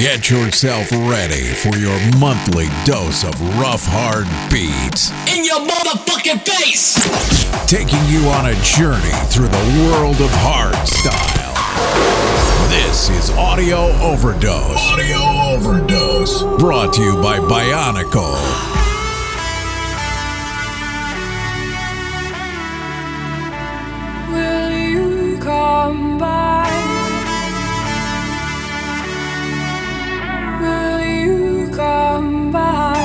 Get yourself ready for your monthly dose of rough, hard beats. In your motherfucking face! Taking you on a journey through the world of hard style. This is Audio Overdose. Audio Overdose. Brought to you by Bionicle. By?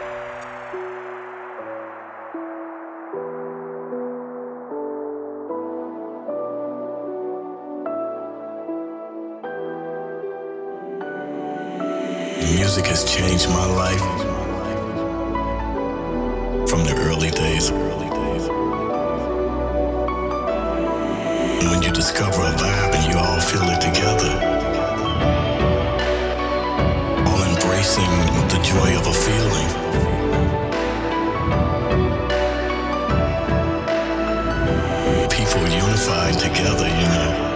Music has changed my life from the early days. When you discover a vibe and you all feel it together, embracing the joy of a feeling. People unified together, you know.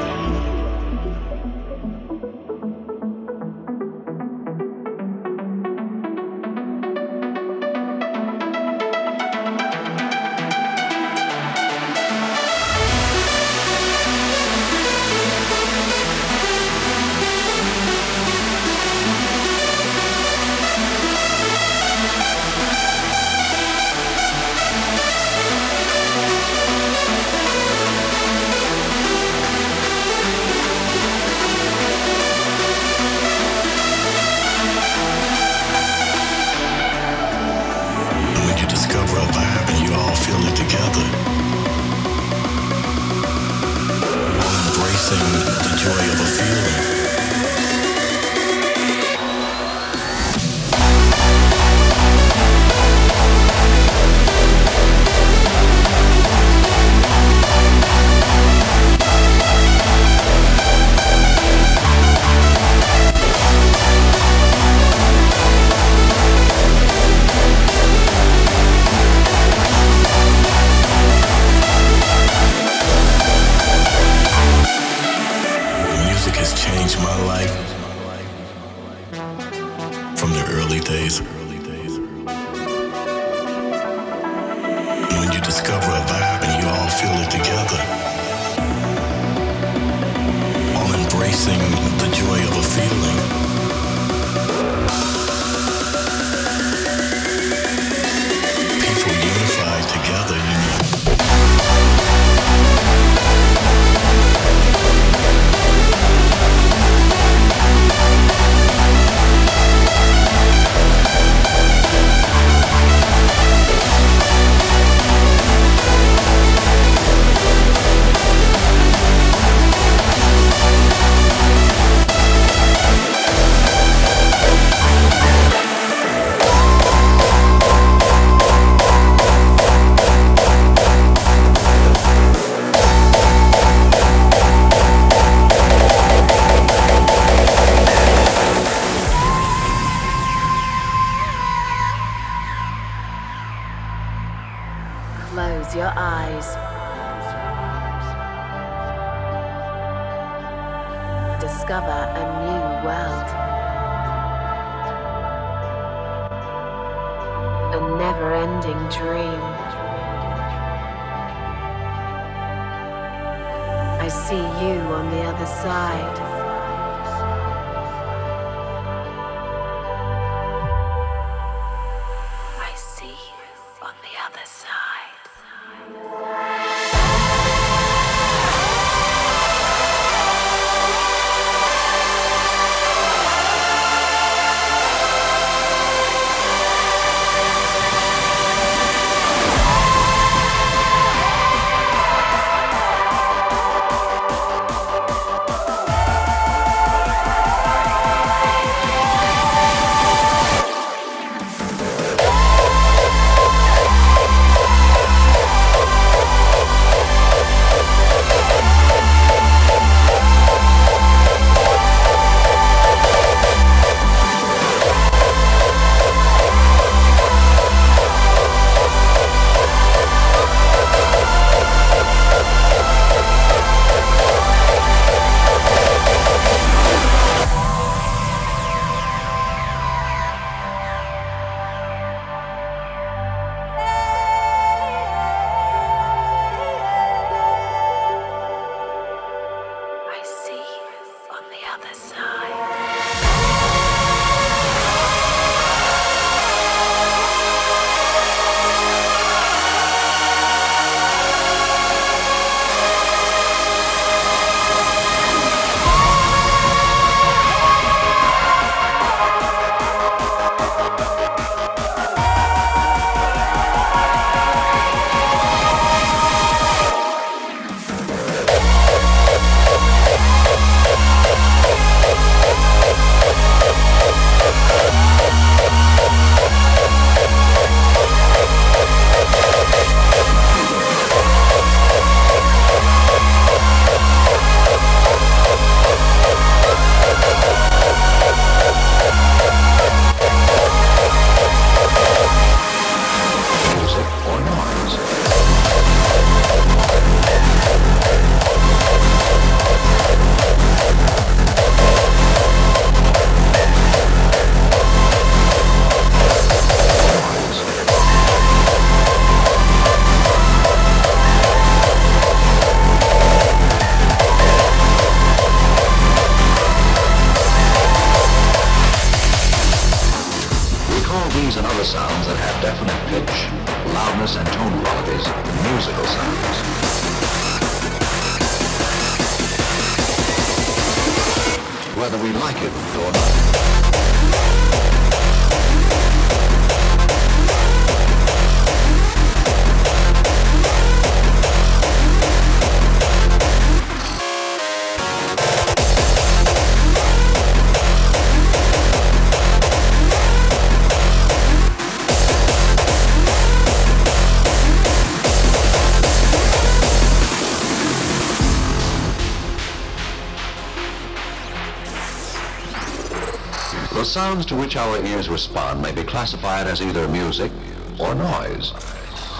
Sounds to which our ears respond may be classified as either music or noise.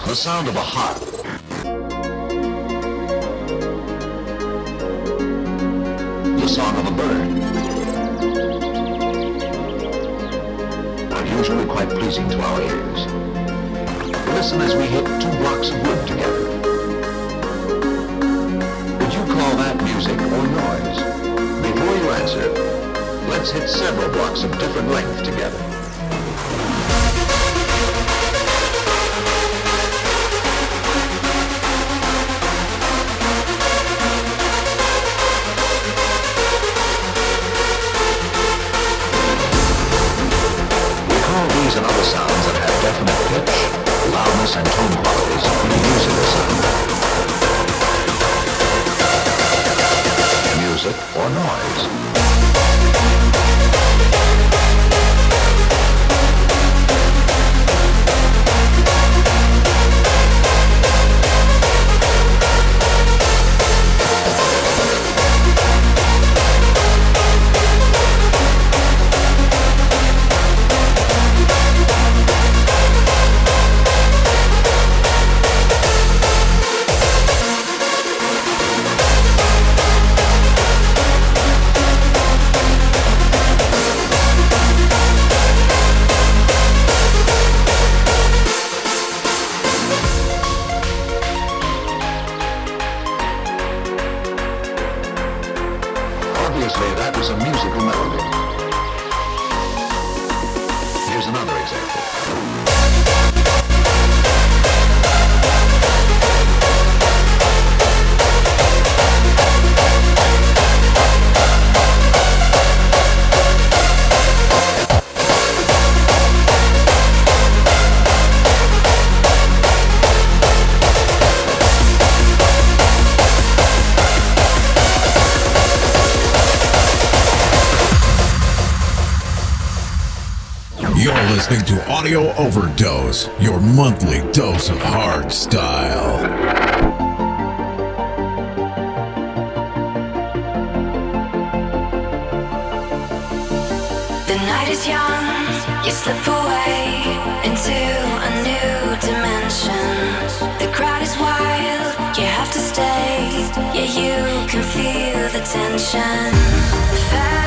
The sound of a harp. The song of a bird. Are usually quite pleasing to our ears. Listen as we hit two blocks of wood together. Let's hit several blocks of different length together. We call these and other sounds that have definite pitch, loudness, and tone qualities musical sound. Music or noise. Listening to Audio Overdose, your monthly dose of hard style. The night is young, you slip away into a new dimension. The crowd is wild, you have to stay. Yeah, you can feel the tension. Fantasies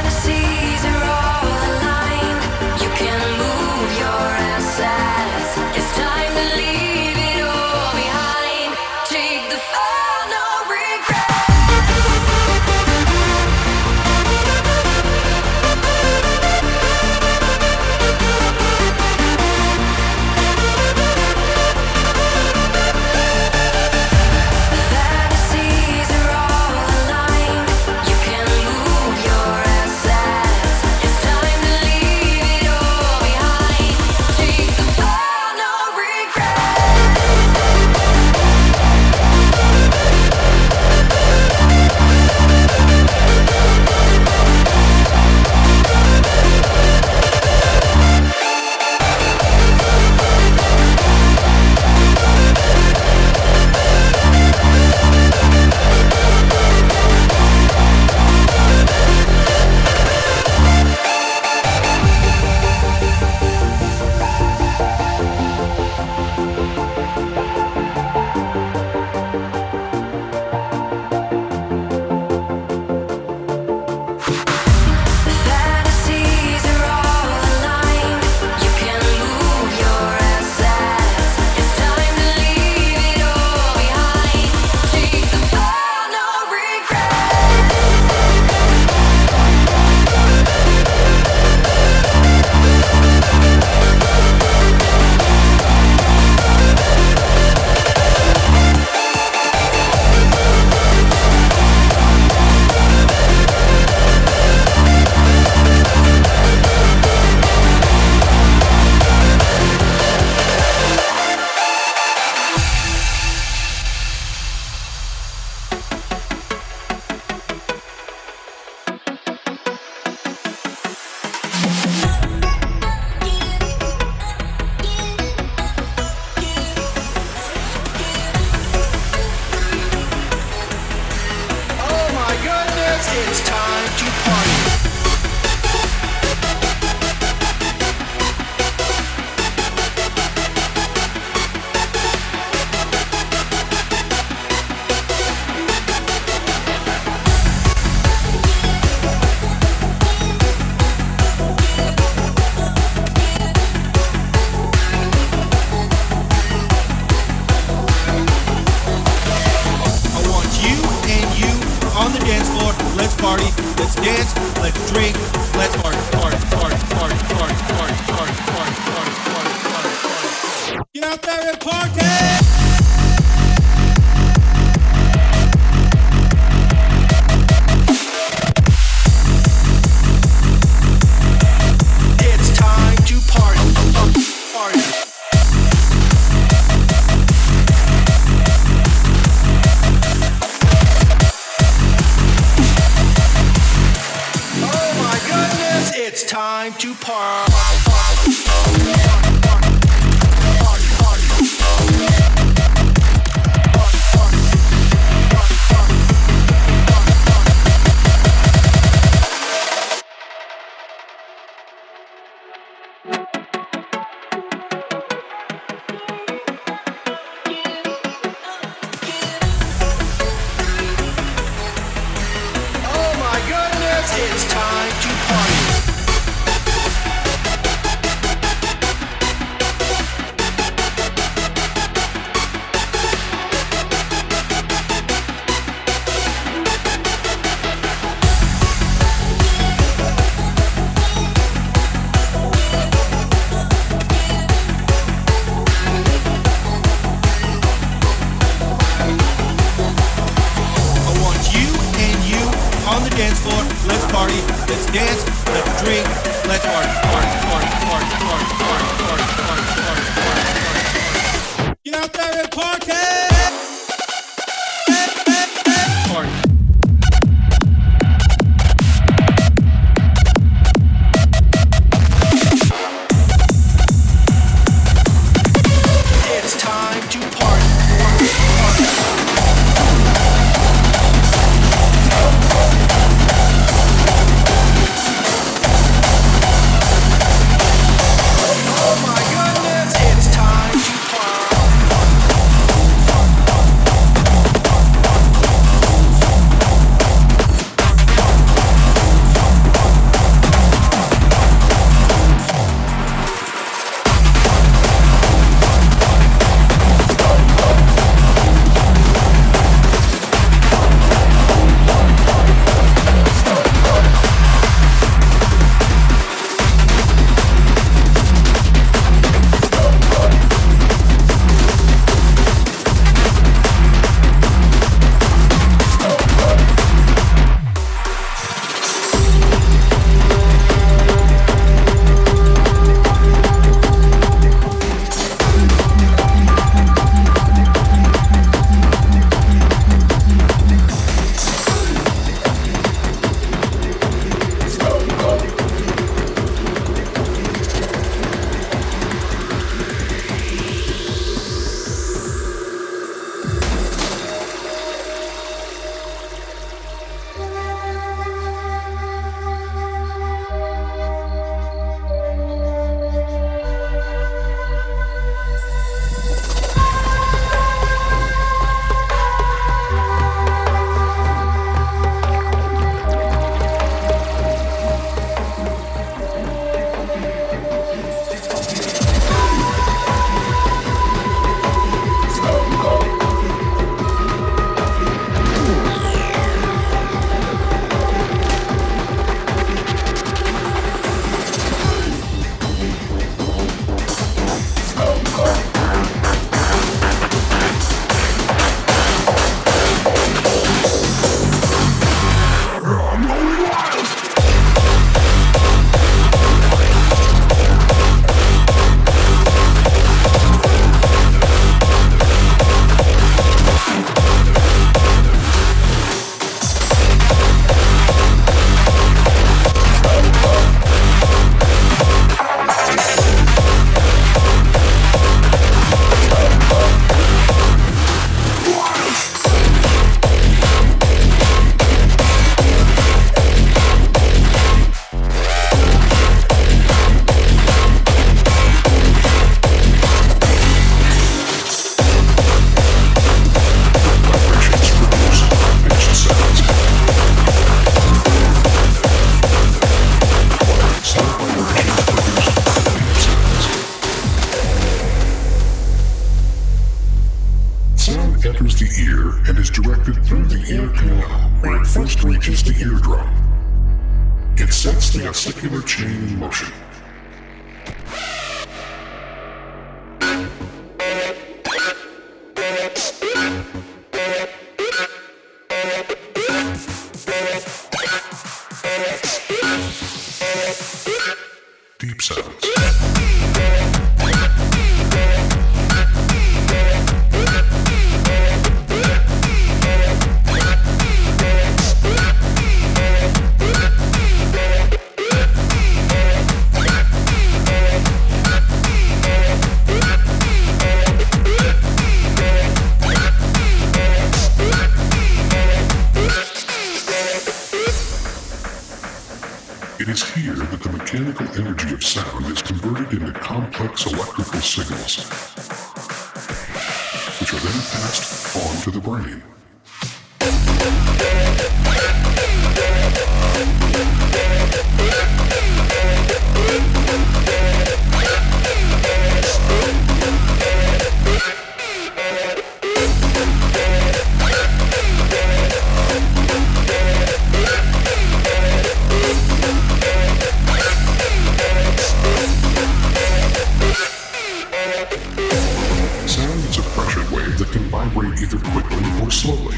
either quickly or slowly.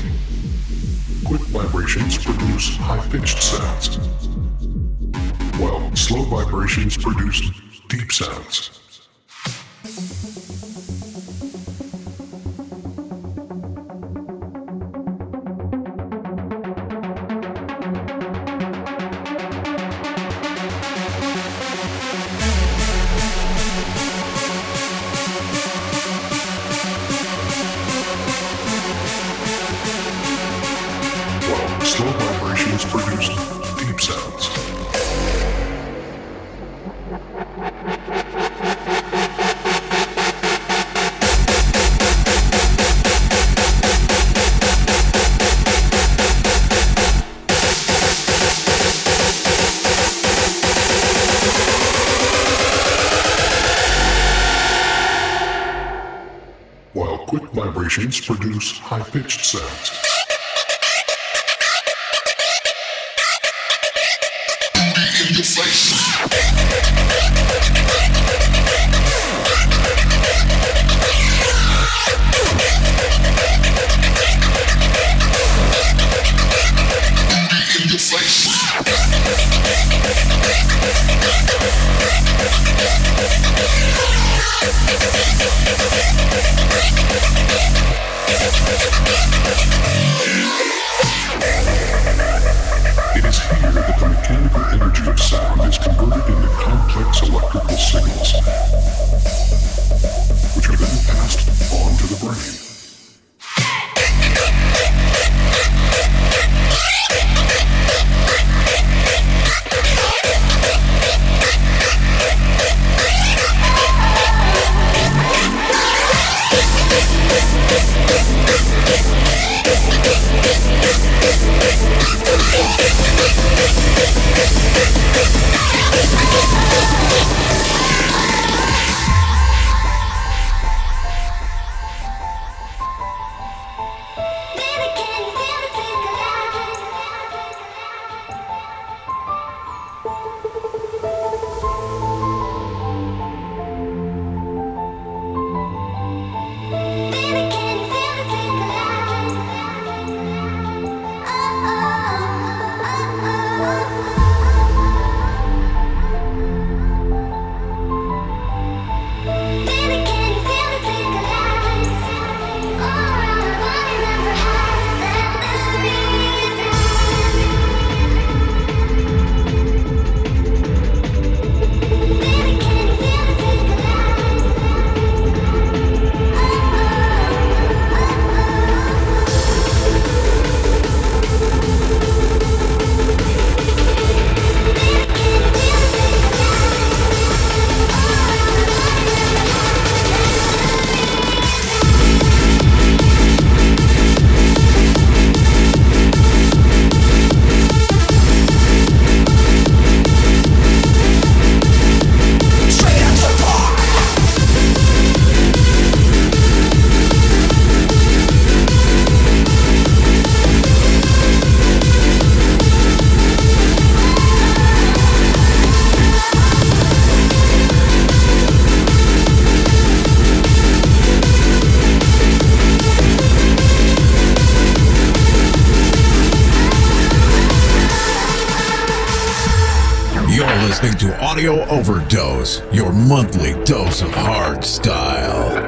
Quick vibrations produce high-pitched sounds, while slow vibrations produce deep sounds. machines produce high-pitched sounds. Listening to Audio Overdose, your monthly dose of hard style.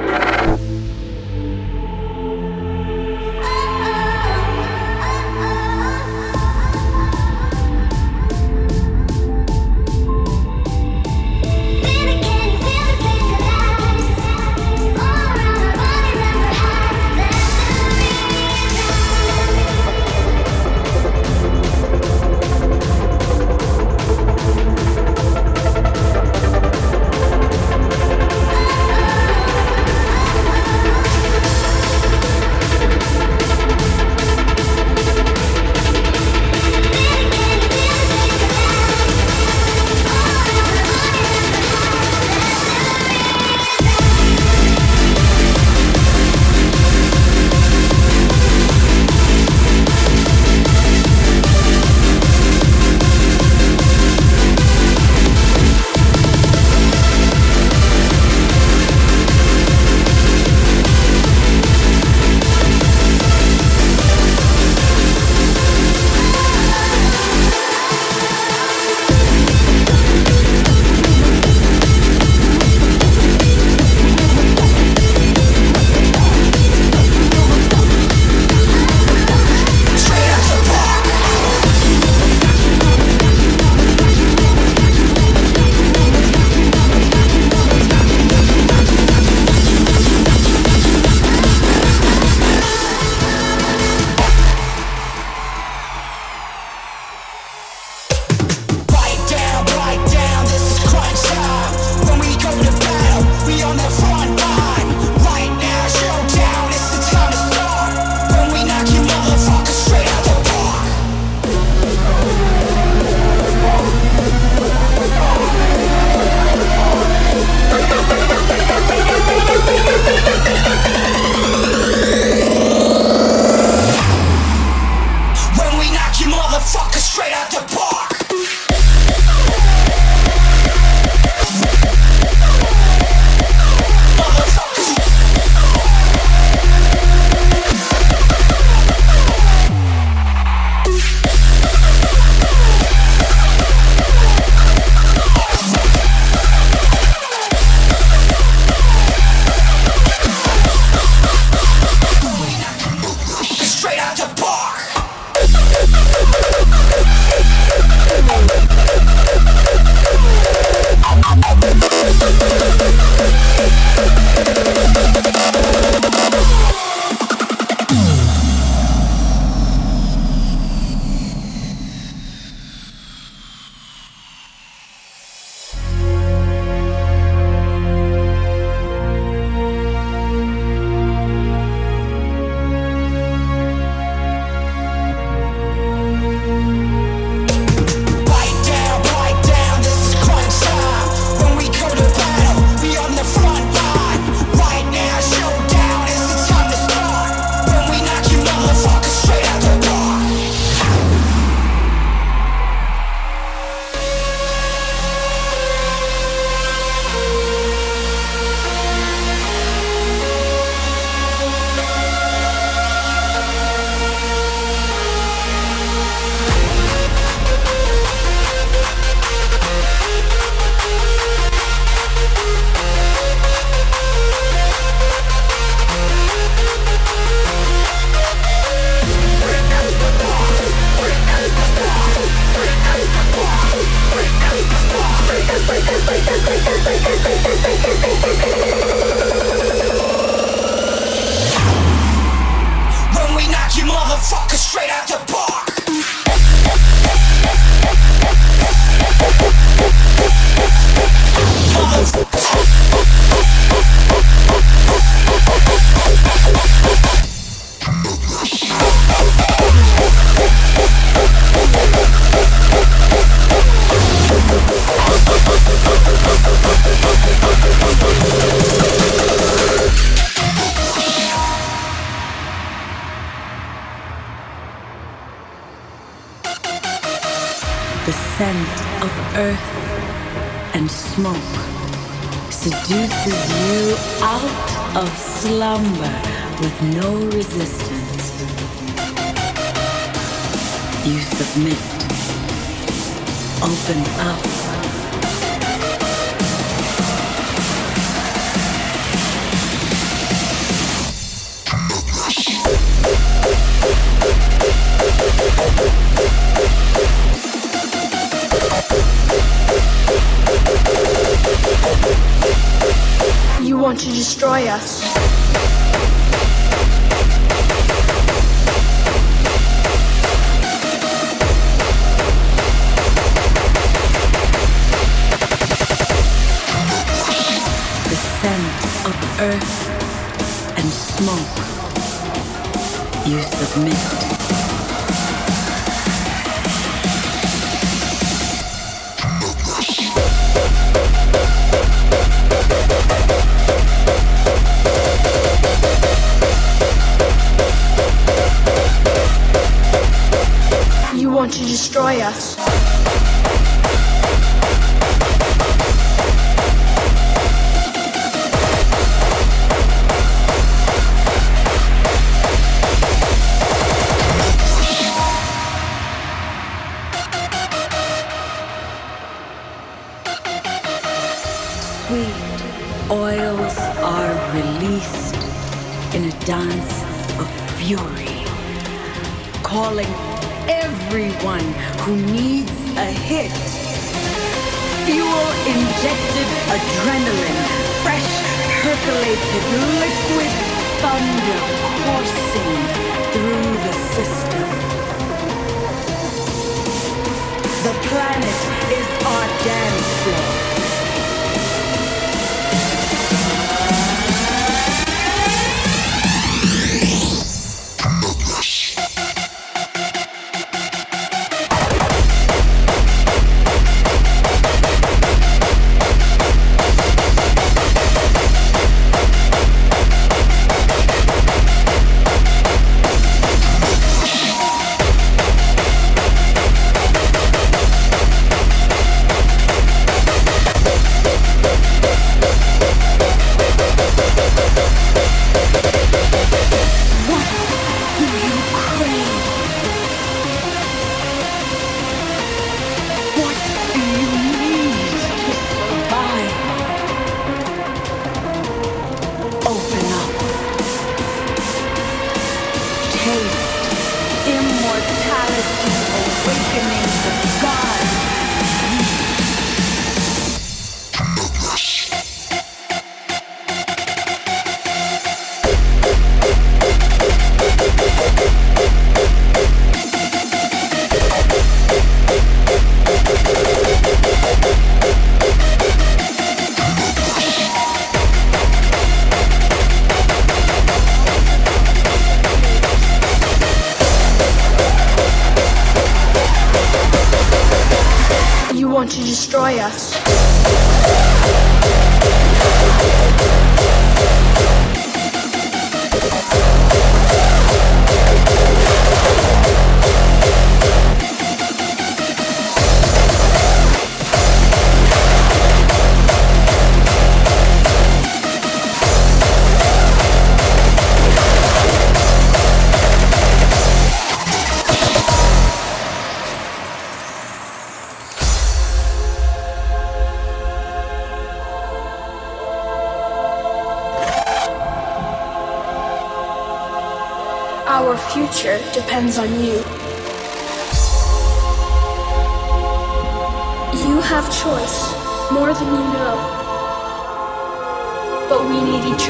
Mix.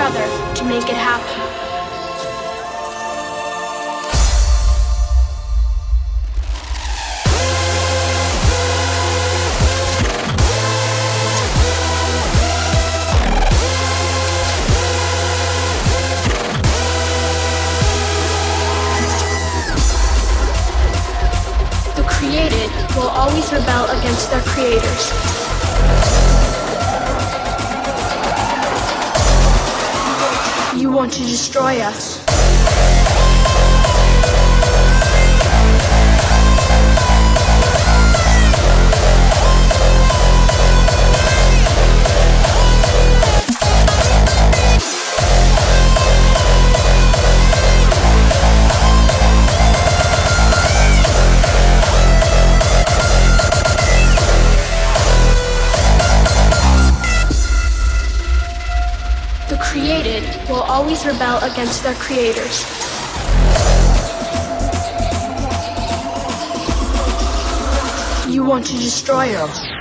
other to make it happen. The created will always rebel against their creators. You want to destroy us. always rebel against their creators. You want to destroy them.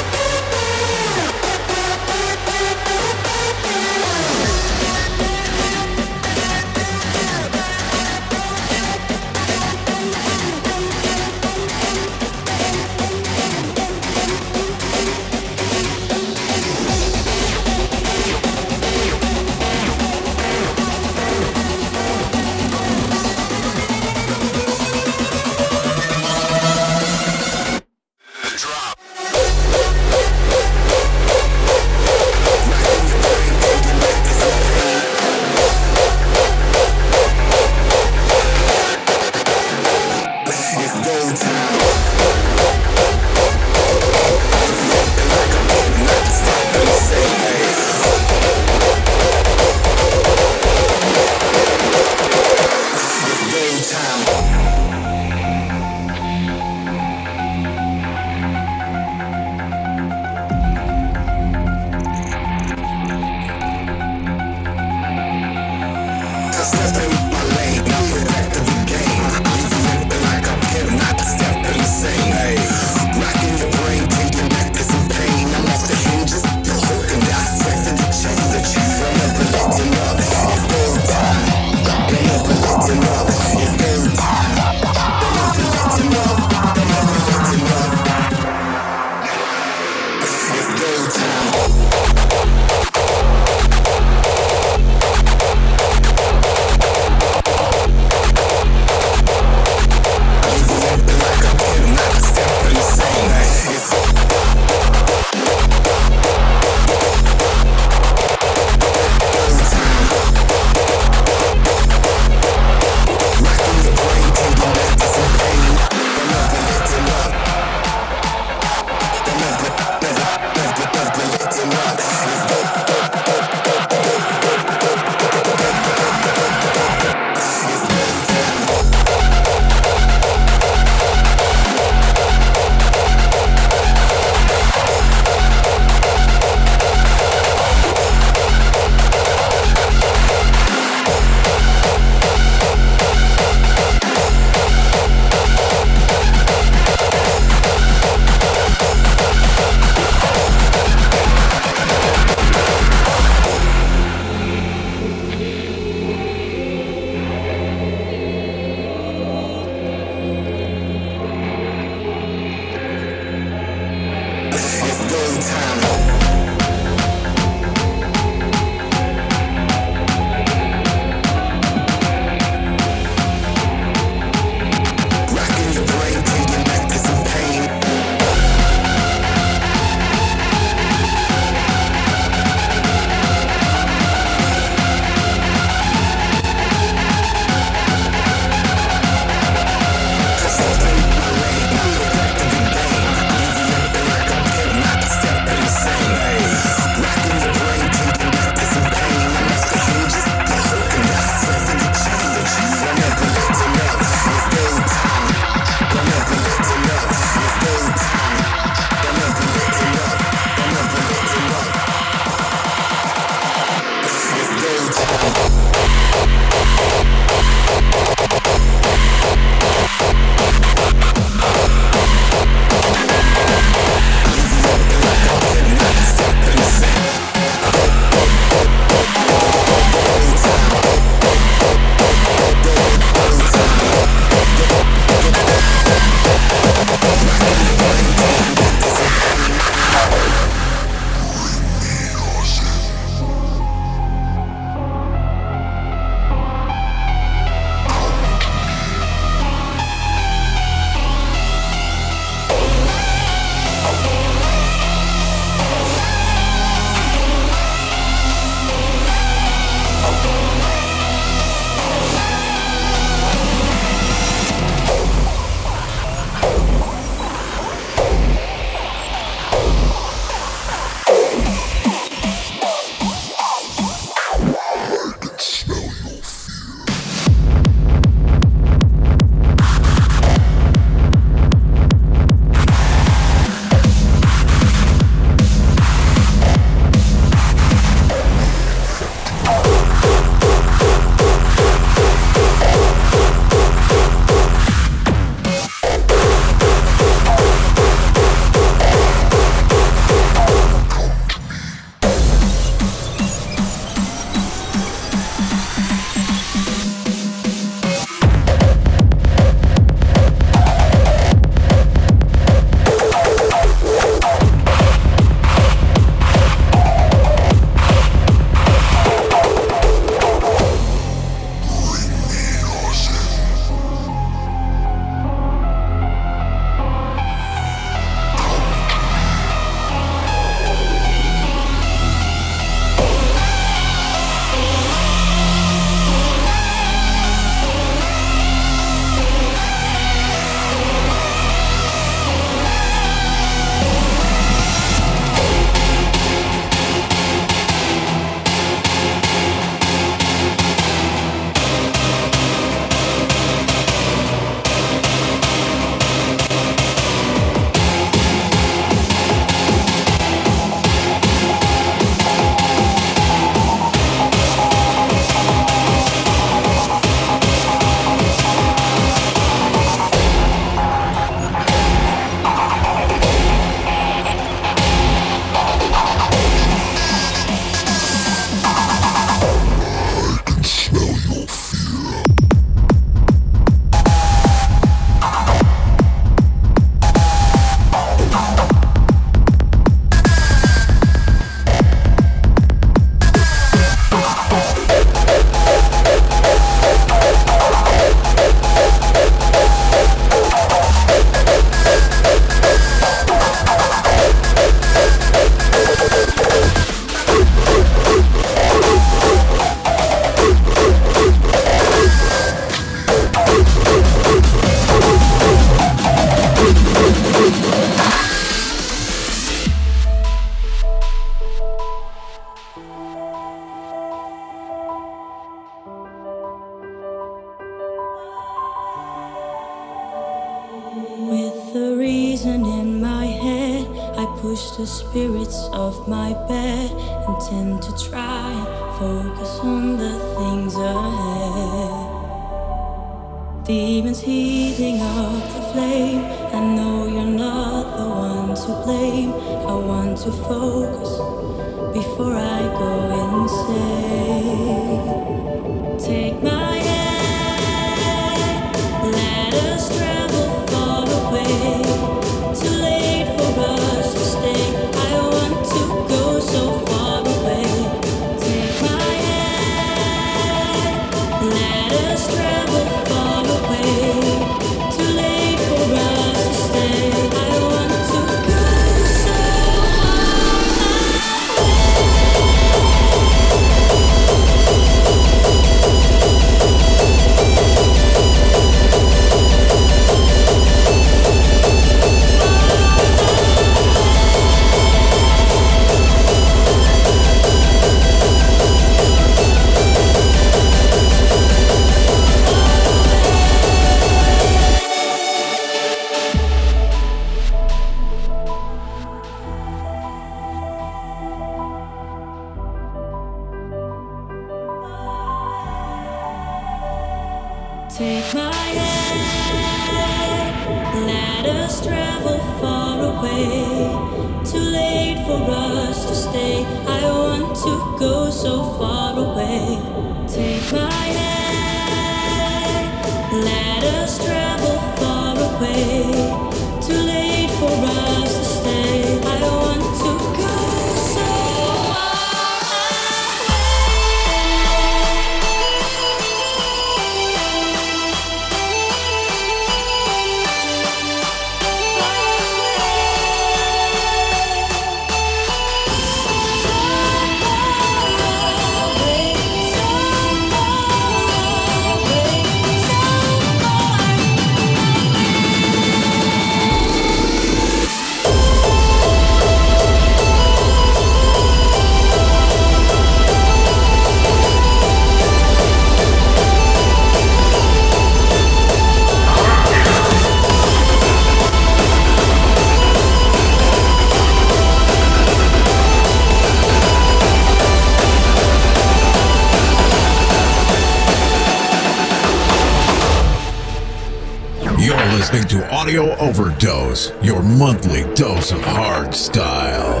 listening to Audio Overdose, your monthly dose of hard style.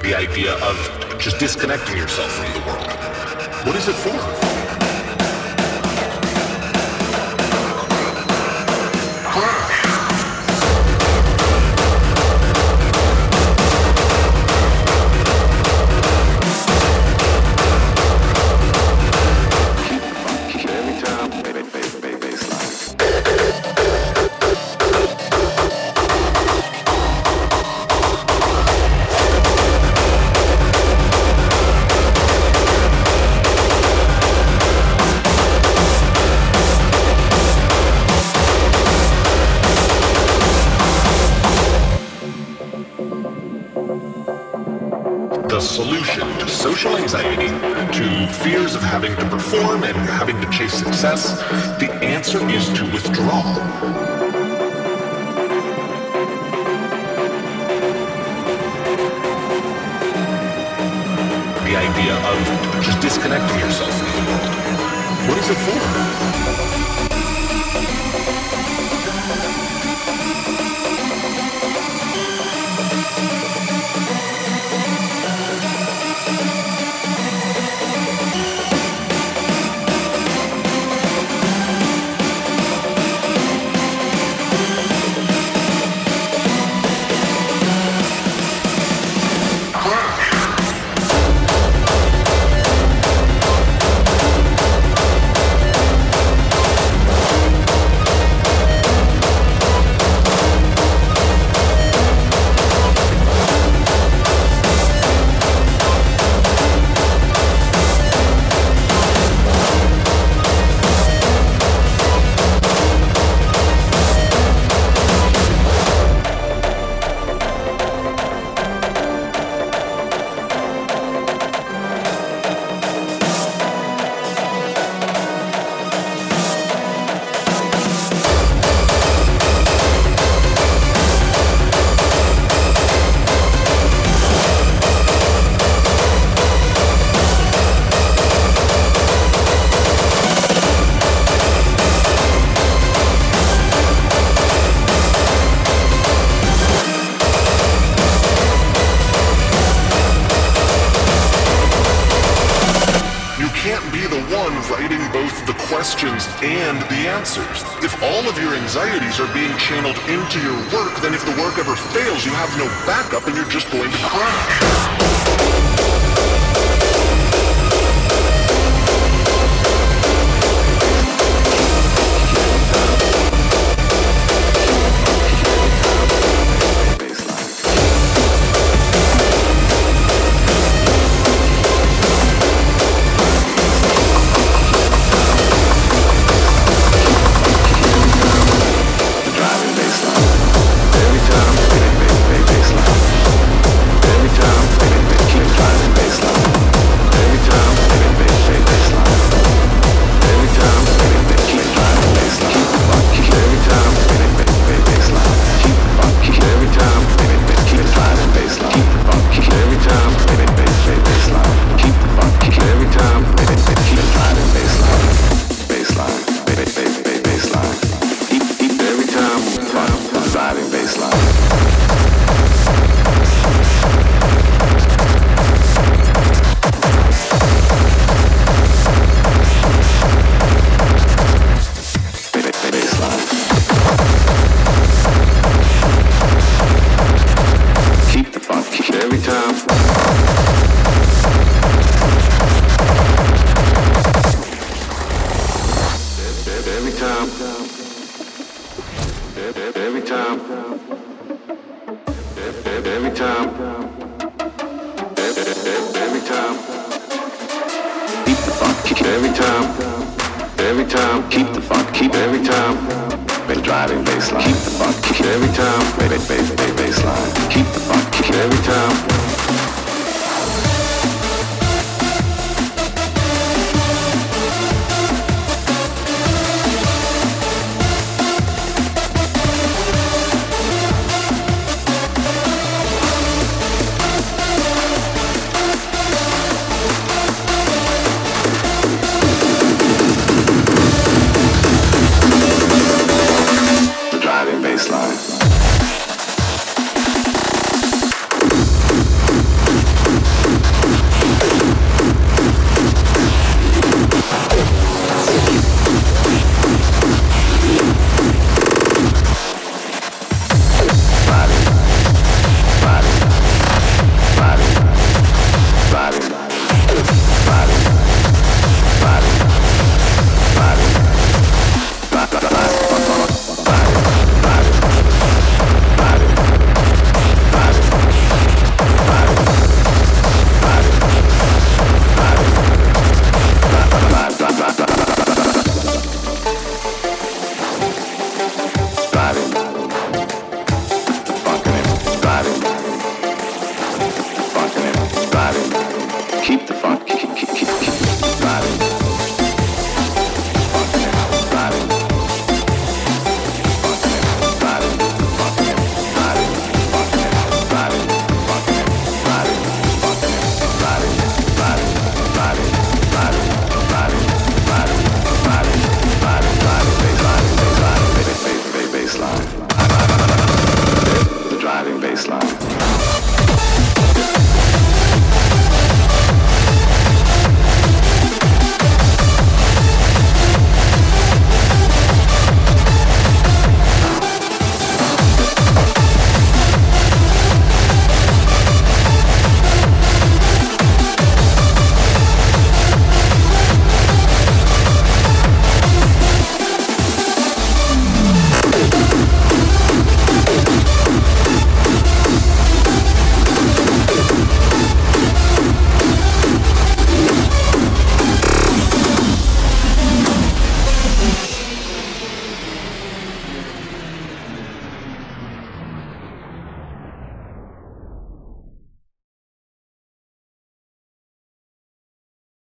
The idea of just disconnecting yourself from the world. What is it for?